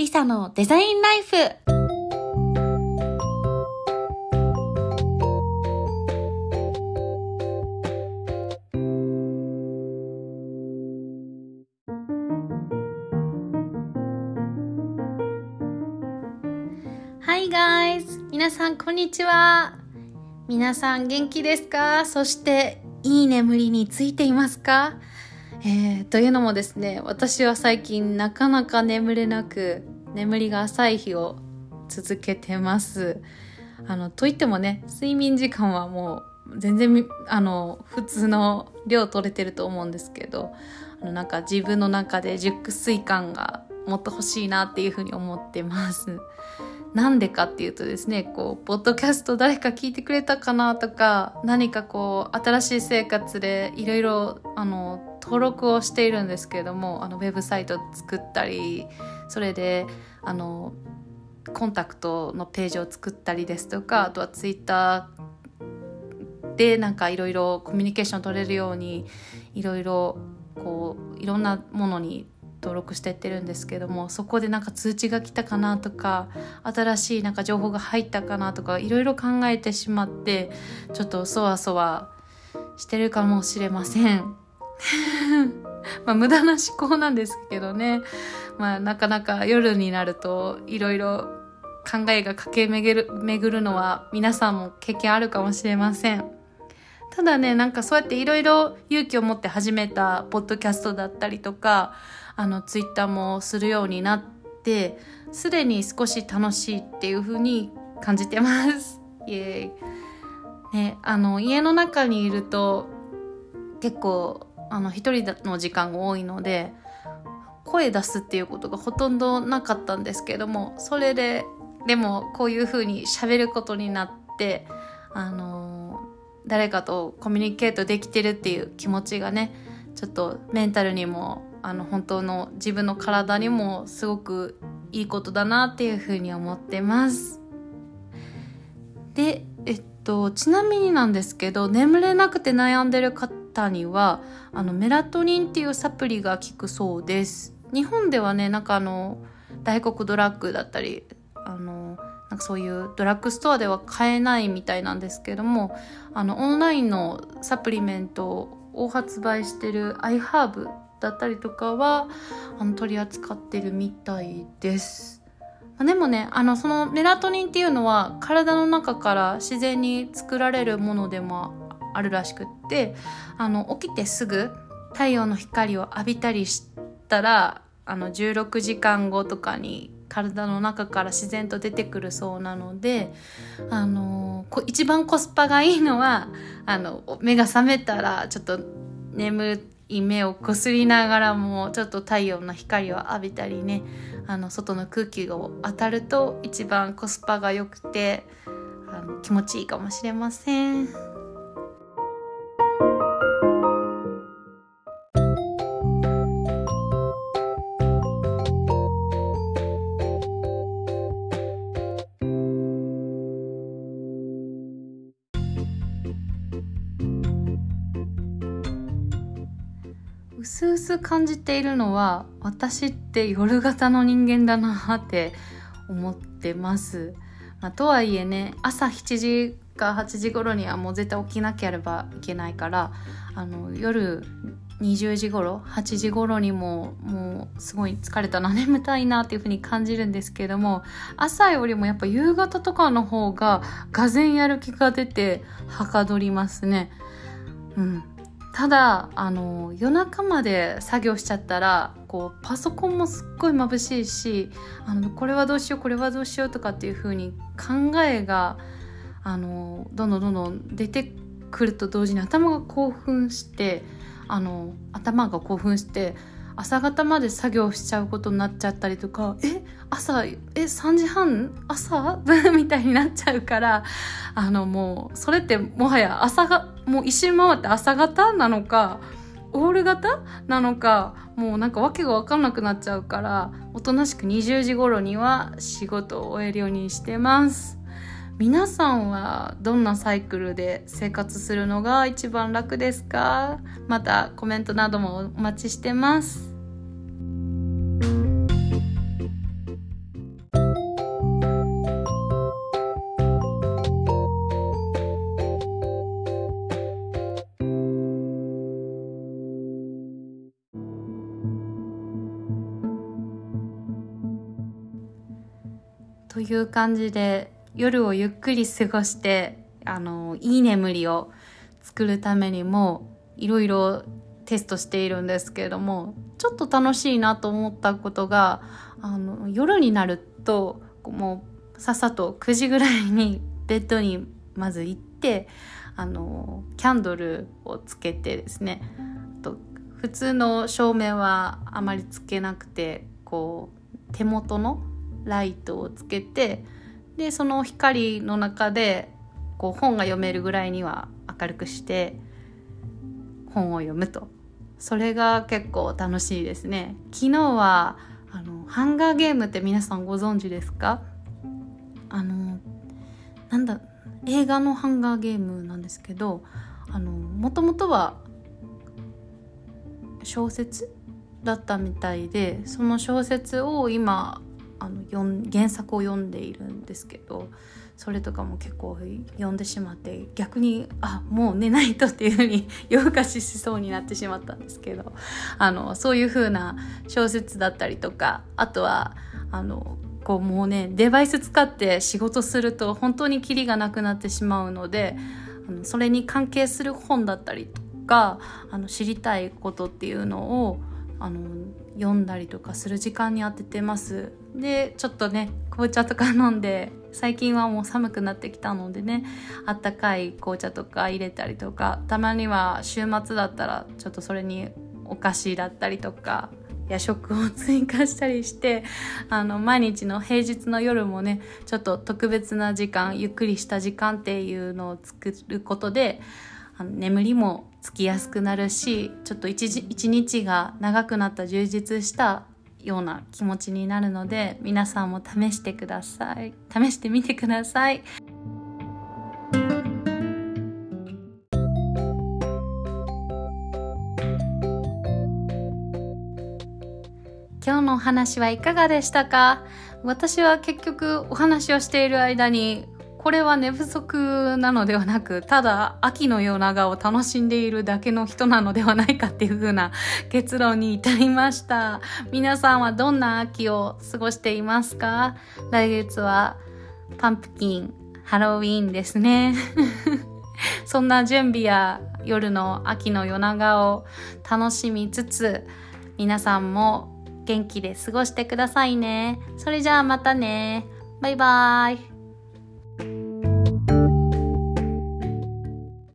リサのデザインライフ。Hi guys! 皆さんこんにちは。皆さん元気ですか？そしていい眠りについていますか？えー、というのもですね、私は最近なかなか眠れなく、眠りが浅い日を続けてます。あの、といってもね、睡眠時間はもう全然、あの、普通の量取れてると思うんですけど、あの、なんか自分の中で熟睡感がもっと欲しいなっていうふうに思ってます。なんでかっていうとですね、こう、ポッドキャスト誰か聞いてくれたかなとか、何かこう、新しい生活でいろいろ、あの、登録をしているんですけれどもあのウェブサイト作ったりそれであのコンタクトのページを作ったりですとかあとはツイッターでなんかいろいろコミュニケーション取れるようにいろいろこういろんなものに登録してってるんですけどもそこでなんか通知が来たかなとか新しいなんか情報が入ったかなとかいろいろ考えてしまってちょっとそわそわしてるかもしれません。まあ無駄な思考なんですけどね。まあなかなか夜になるといろいろ考えが駆け巡る巡るのは皆さんも経験あるかもしれません。ただね、なんかそうやっていろいろ勇気を持って始めたポッドキャストだったりとか、あのツイッターもするようになって、すでに少し楽しいっていう風に感じてます。イエーイ。ね、あの家の中にいると結構あの一人の時間が多いので声出すっていうことがほとんどなかったんですけどもそれででもこういうふうに喋ることになってあの誰かとコミュニケートできてるっていう気持ちがねちょっとメンタルにもあの本当の自分の体にもすごくいいことだなっていうふうに思ってます。で、えっと、ちなみになんですけど眠れなくて悩んでる方にはあのメラトニンっていうサプリが効くそうです日本ではねなんかあの大黒ドラッグだったりあのなんかそういうドラッグストアでは買えないみたいなんですけどもあのオンラインのサプリメントを発売してるアイハーブだったりとかはあの取り扱ってるみたいです。でもね、あの、そのメラトニンっていうのは体の中から自然に作られるものでもあるらしくってあの起きてすぐ太陽の光を浴びたりしたらあの16時間後とかに体の中から自然と出てくるそうなので、あの一番コスパがいいのはあの目が覚めたらちょっと眠ってい目をこすりながらもちょっと太陽の光を浴びたりねあの外の空気が当たると一番コスパが良くてあの気持ちいいかもしれません。すうす感じているのは私って夜型の人間だなって思ってます。まあ、とはいえね朝7時か8時頃にはもう絶対起きなければいけないからあの夜20時頃8時頃にももうすごい疲れたな眠たいなっていう風に感じるんですけども朝よりもやっぱ夕方とかの方ががぜんやる気が出てはかどりますね。うん、ただあの夜中まで作業しちゃったらこうパソコンもすっごい眩しいしあのこれはどうしようこれはどうしようとかっていう風に考えがあのどんどんどんどん出てくると同時に頭が興奮してあの頭が興奮して朝方まで作業しちゃうことになっちゃったりとかえ朝え3時半朝？みたいになっちゃうからあのもうそれってもはや朝がもう一周回って朝方なのかオール型なのかもうなんか訳が分かんなくなっちゃうからおとなしく20時頃には仕事を終えるようにしてます。皆さんはどんなサイクルで生活するのが一番楽ですか？またコメントなどもお待ちしてます。という感じで夜をゆっくり過ごしてあのいい眠りを作るためにもいろいろテストしているんですけれどもちょっと楽しいなと思ったことがあの夜になるともうさっさと9時ぐらいにベッドにまず行ってあのキャンドルをつけてですねと普通の照明はあまりつけなくてこう手元のライトをつけてでその光の中でこう本が読めるぐらいには明るくして本を読むと。それが結構楽しいですね。昨日はあのハンガーゲームって皆さんご存知ですか？あのなんだ映画のハンガーゲームなんですけどあのもともとは小説だったみたいでその小説を今あの原作を読んでいるんですけどそれとかも結構読んでしまって逆にあもう寝ないとっていうふうに 夜更かししそうになってしまったんですけどあのそういう風な小説だったりとかあとはあのこうもうねデバイス使って仕事すると本当にキリがなくなってしまうのであのそれに関係する本だったりとかあの知りたいことっていうのをあの読んだりとかする時間に当ててます。でちょっとね紅茶とか飲んで最近はもう寒くなってきたのでねあったかい紅茶とか入れたりとかたまには週末だったらちょっとそれにお菓子だったりとか夜食を追加したりしてあの毎日の平日の夜もねちょっと特別な時間ゆっくりした時間っていうのを作ることであの眠りもつきやすくなるしちょっと一一日が長くなった充実したような気持ちになるので皆さんも試してください。試してみてください。今日のお話はいかがでしたか？私は結局お話をしている間にこれは寝不足なのではなく、ただ秋の夜長を楽しんでいるだけの人なのではないかっていう風な結論に至りました。皆さんはどんな秋を過ごしていますか？来月はパンプキン、ハロウィーンですね。そんな準備や夜の秋の夜長を楽しみつつ、皆さんも元気で過ごしてくださいね。それじゃあまたね。バイバーイ。